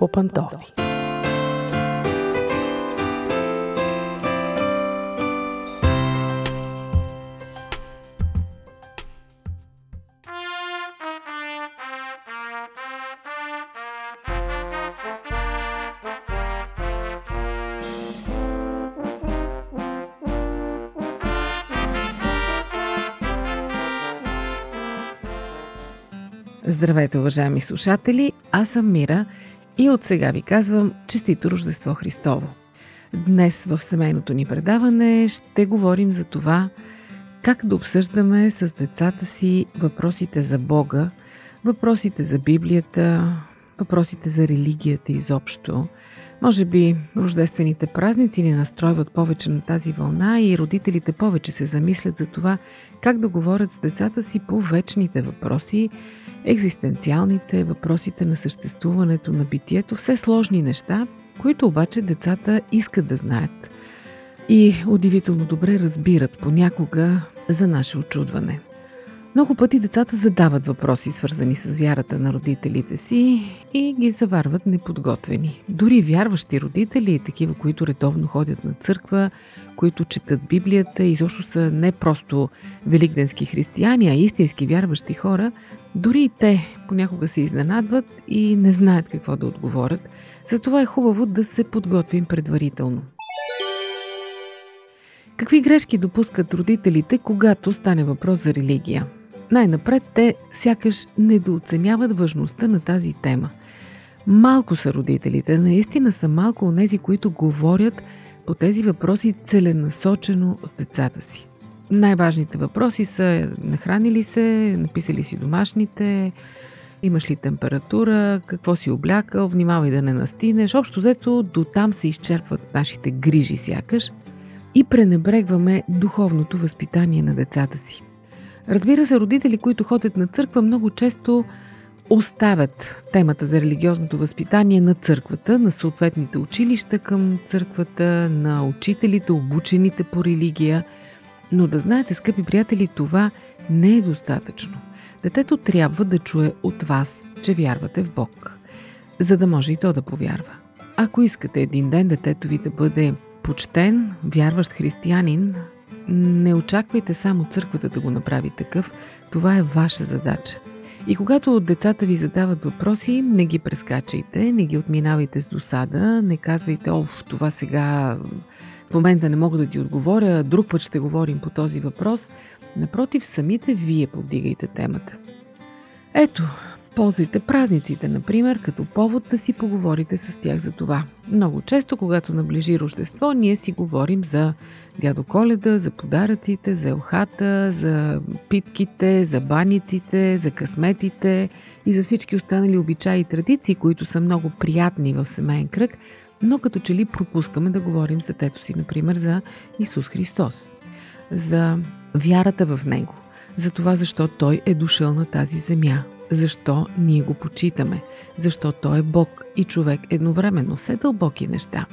по пантофи. Здравейте, уважаеми слушатели! Аз съм Мира и от сега ви казвам Честито Рождество Христово! Днес в семейното ни предаване ще говорим за това как да обсъждаме с децата си въпросите за Бога, въпросите за Библията, въпросите за религията изобщо. Може би рождествените празници ни настройват повече на тази вълна и родителите повече се замислят за това как да говорят с децата си по вечните въпроси, екзистенциалните, въпросите на съществуването на битието, все сложни неща, които обаче децата искат да знаят и удивително добре разбират понякога за наше очудване. Много пъти децата задават въпроси, свързани с вярата на родителите си и ги заварват неподготвени. Дори вярващи родители, такива, които редовно ходят на църква, които четат Библията и защо са не просто великденски християни, а истински вярващи хора, дори и те понякога се изненадват и не знаят какво да отговорят. Затова е хубаво да се подготвим предварително. Какви грешки допускат родителите, когато стане въпрос за религия? Най-напред те сякаш недооценяват важността на тази тема. Малко са родителите, наистина са малко от тези, които говорят по тези въпроси целенасочено с децата си. Най-важните въпроси са нахранили се, написали си домашните, имаш ли температура, какво си облякал, внимавай да не настинеш. Общо взето до там се изчерпват нашите грижи сякаш и пренебрегваме духовното възпитание на децата си. Разбира се, родители, които ходят на църква, много често оставят темата за религиозното възпитание на църквата, на съответните училища към църквата, на учителите, обучените по религия. Но да знаете, скъпи приятели, това не е достатъчно. Детето трябва да чуе от вас, че вярвате в Бог, за да може и то да повярва. Ако искате един ден детето ви да бъде почтен, вярващ християнин, не очаквайте само църквата да го направи такъв. Това е ваша задача. И когато децата ви задават въпроси, не ги прескачайте, не ги отминавайте с досада, не казвайте, о, това сега в момента не мога да ти отговоря, друг път ще говорим по този въпрос. Напротив, самите вие повдигайте темата. Ето, Ползвайте празниците, например, като повод да си поговорите с тях за това. Много често, когато наближи Рождество, ние си говорим за дядо Коледа, за подаръците, за елхата, за питките, за баниците, за късметите и за всички останали обичаи и традиции, които са много приятни в семейен кръг, но като че ли пропускаме да говорим за тето си, например, за Исус Христос, за вярата в Него, за това защо Той е дошъл на тази земя, защо ние го почитаме, защо той е Бог и човек едновременно, все дълбоки неща.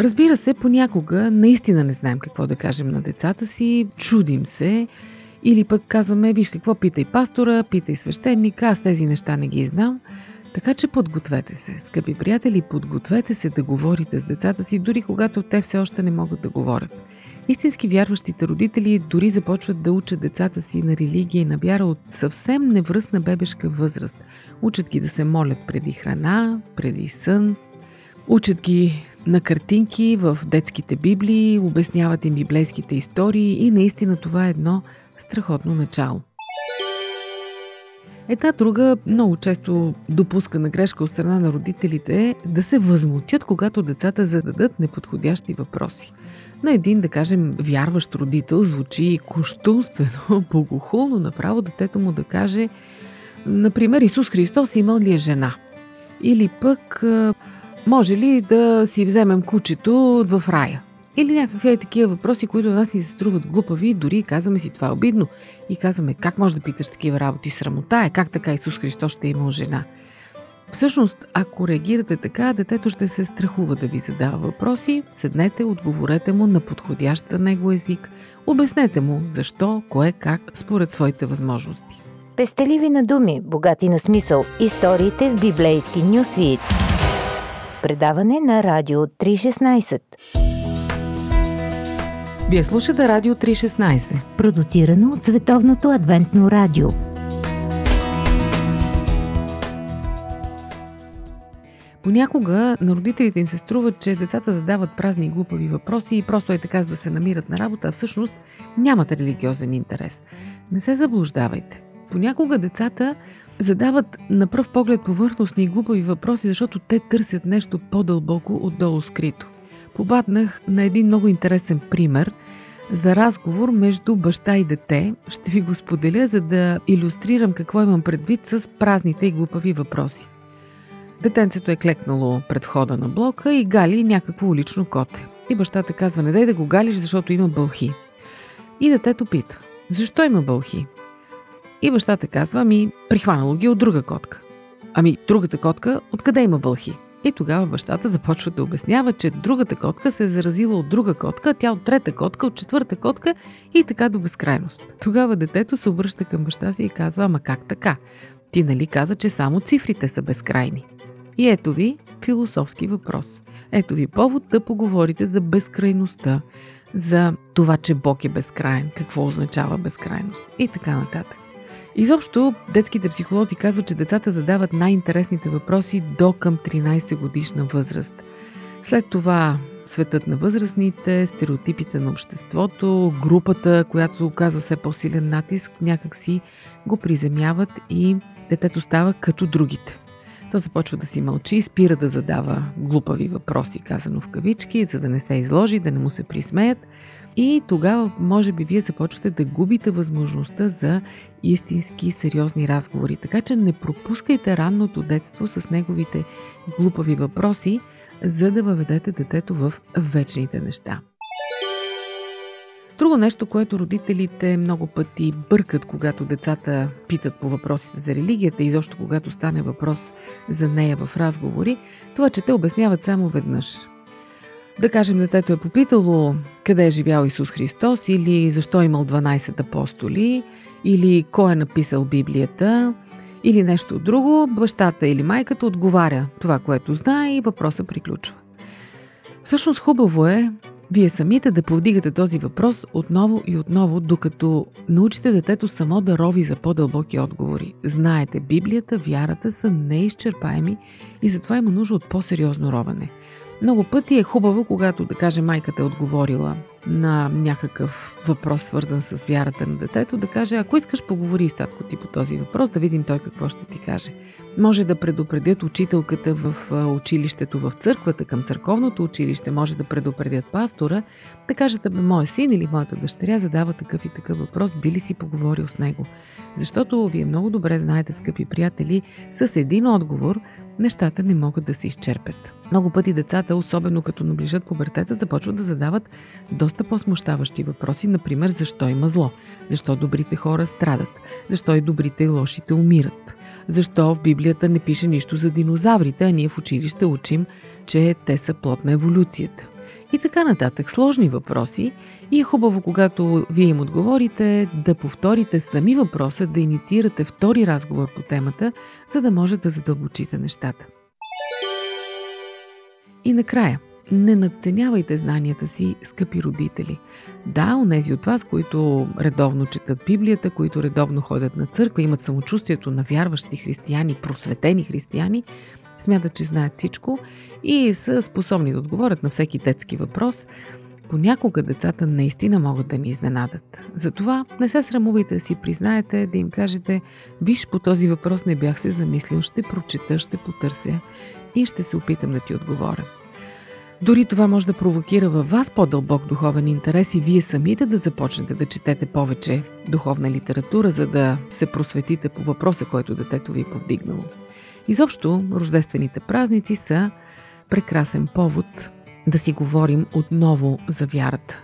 Разбира се, понякога наистина не знаем какво да кажем на децата си, чудим се или пък казваме, виж какво, питай пастора, питай свещеника, аз тези неща не ги знам. Така че подгответе се, скъпи приятели, подгответе се да говорите с децата си, дори когато те все още не могат да говорят. Истински вярващите родители дори започват да учат децата си на религия и на вяра от съвсем невръстна бебешка възраст. Учат ги да се молят преди храна, преди сън. Учат ги на картинки в детските библии, обясняват им библейските истории и наистина това е едно страхотно начало. Една друга много често допускана грешка от страна на родителите е да се възмутят, когато децата зададат неподходящи въпроси. На един, да кажем, вярващ родител звучи кощунствено, богохулно направо детето му да каже, например, Исус Христос имал ли е жена? Или пък, може ли да си вземем кучето в рая? Или някакви такива въпроси, които нас ни се струват глупави, дори казваме си това е обидно. И казваме, как може да питаш такива работи? Срамота е, как така Исус Христос ще е имал жена? Всъщност, ако реагирате така, детето ще се страхува да ви задава въпроси, седнете, отговорете му на подходящ за него език, обяснете му защо, кое, как, според своите възможности. Пестеливи на думи, богати на смисъл, историите в библейски нюсвит. Предаване на Радио 316. Вие слушате Радио 316. Продуцирано от Световното адвентно радио. Понякога на родителите им се струва, че децата задават празни и глупави въпроси и просто е така за да се намират на работа, а всъщност нямат религиозен интерес. Не се заблуждавайте. Понякога децата задават на пръв поглед повърхностни и глупави въпроси, защото те търсят нещо по-дълбоко отдолу скрито. Побатнах на един много интересен пример за разговор между баща и дете. Ще ви го споделя, за да иллюстрирам какво имам предвид с празните и глупави въпроси. Детенцето е клекнало пред входа на блока и гали някакво улично коте. И бащата казва, не дай да го галиш, защото има бълхи. И детето пита, защо има бълхи? И бащата казва, ами, прихванало ги от друга котка. Ами, другата котка, откъде има бълхи? И тогава бащата започва да обяснява, че другата котка се е заразила от друга котка, тя от трета котка, от четвърта котка и така до безкрайност. Тогава детето се обръща към баща си и казва, ама как така? Ти нали каза, че само цифрите са безкрайни? И ето ви философски въпрос. Ето ви повод да поговорите за безкрайността, за това, че Бог е безкрайен, какво означава безкрайност и така нататък. Изобщо, детските психолози казват, че децата задават най-интересните въпроси до към 13 годишна възраст. След това светът на възрастните, стереотипите на обществото, групата, която оказва все по-силен натиск, някак си го приземяват и детето става като другите. То започва да си мълчи, спира да задава глупави въпроси, казано в кавички, за да не се изложи, да не му се присмеят. И тогава, може би, вие започвате да губите възможността за истински сериозни разговори. Така че не пропускайте ранното детство с неговите глупави въпроси, за да въведете детето в вечните неща. Друго нещо, което родителите много пъти бъркат, когато децата питат по въпросите за религията и защо когато стане въпрос за нея в разговори, това, че те обясняват само веднъж. Да кажем, детето е попитало къде е живял Исус Христос или защо е имал 12 апостоли или кой е написал Библията или нещо друго, бащата или майката отговаря това, което знае и въпросът приключва. Всъщност хубаво е вие самите да повдигате този въпрос отново и отново, докато научите детето само да рови за по-дълбоки отговори. Знаете, Библията, вярата са неизчерпаеми и затова има нужда от по-сериозно ровене. Много пъти е хубаво, когато, да каже, майката е отговорила на някакъв въпрос, свързан с вярата на детето, да каже, ако искаш, поговори с татко ти по този въпрос, да видим той какво ще ти каже. Може да предупредят учителката в училището, в църквата, към църковното училище, може да предупредят пастора, да кажат, бе, моя син или моята дъщеря задава такъв и такъв въпрос, би ли си поговорил с него? Защото вие много добре знаете, скъпи приятели, с един отговор нещата не могат да се изчерпят. Много пъти децата, особено като наближат пубертета, започват да задават доста по-смущаващи въпроси, например защо има зло, защо добрите хора страдат, защо и добрите и лошите умират, защо в Библията не пише нищо за динозаврите, а ние в училище учим, че те са плод на еволюцията. И така нататък. Сложни въпроси и е хубаво, когато вие им отговорите, да повторите сами въпроса, да инициирате втори разговор по темата, за да може да задълбочите нещата. И накрая, не надценявайте знанията си, скъпи родители. Да, онези от вас, които редовно четат Библията, които редовно ходят на църква, имат самочувствието на вярващи християни, просветени християни, смятат, че знаят всичко и са способни да отговорят на всеки детски въпрос. Понякога децата наистина могат да ни изненадат. Затова не се срамувайте да си признаете, да им кажете, виж по този въпрос не бях се замислил, ще прочета, ще потърся и ще се опитам да ти отговоря. Дори това може да провокира във вас по-дълбок духовен интерес и вие самите да започнете да четете повече духовна литература, за да се просветите по въпроса, който детето ви е повдигнало. Изобщо, рождествените празници са прекрасен повод да си говорим отново за вярата.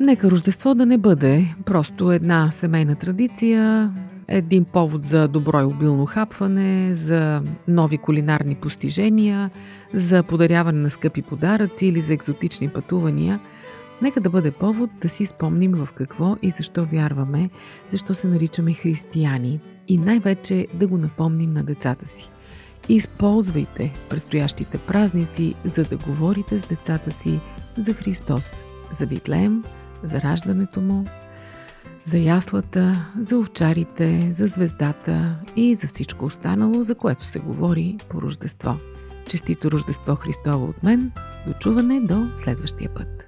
Нека Рождество да не бъде просто една семейна традиция, един повод за добро и обилно хапване, за нови кулинарни постижения, за подаряване на скъпи подаръци или за екзотични пътувания. Нека да бъде повод да си спомним в какво и защо вярваме, защо се наричаме християни и най-вече да го напомним на децата си. Използвайте предстоящите празници, за да говорите с децата си за Христос, за Витлеем, за раждането му, за яслата, за овчарите, за звездата и за всичко останало, за което се говори по Рождество. Честито Рождество Христово от мен, дочуване до следващия път.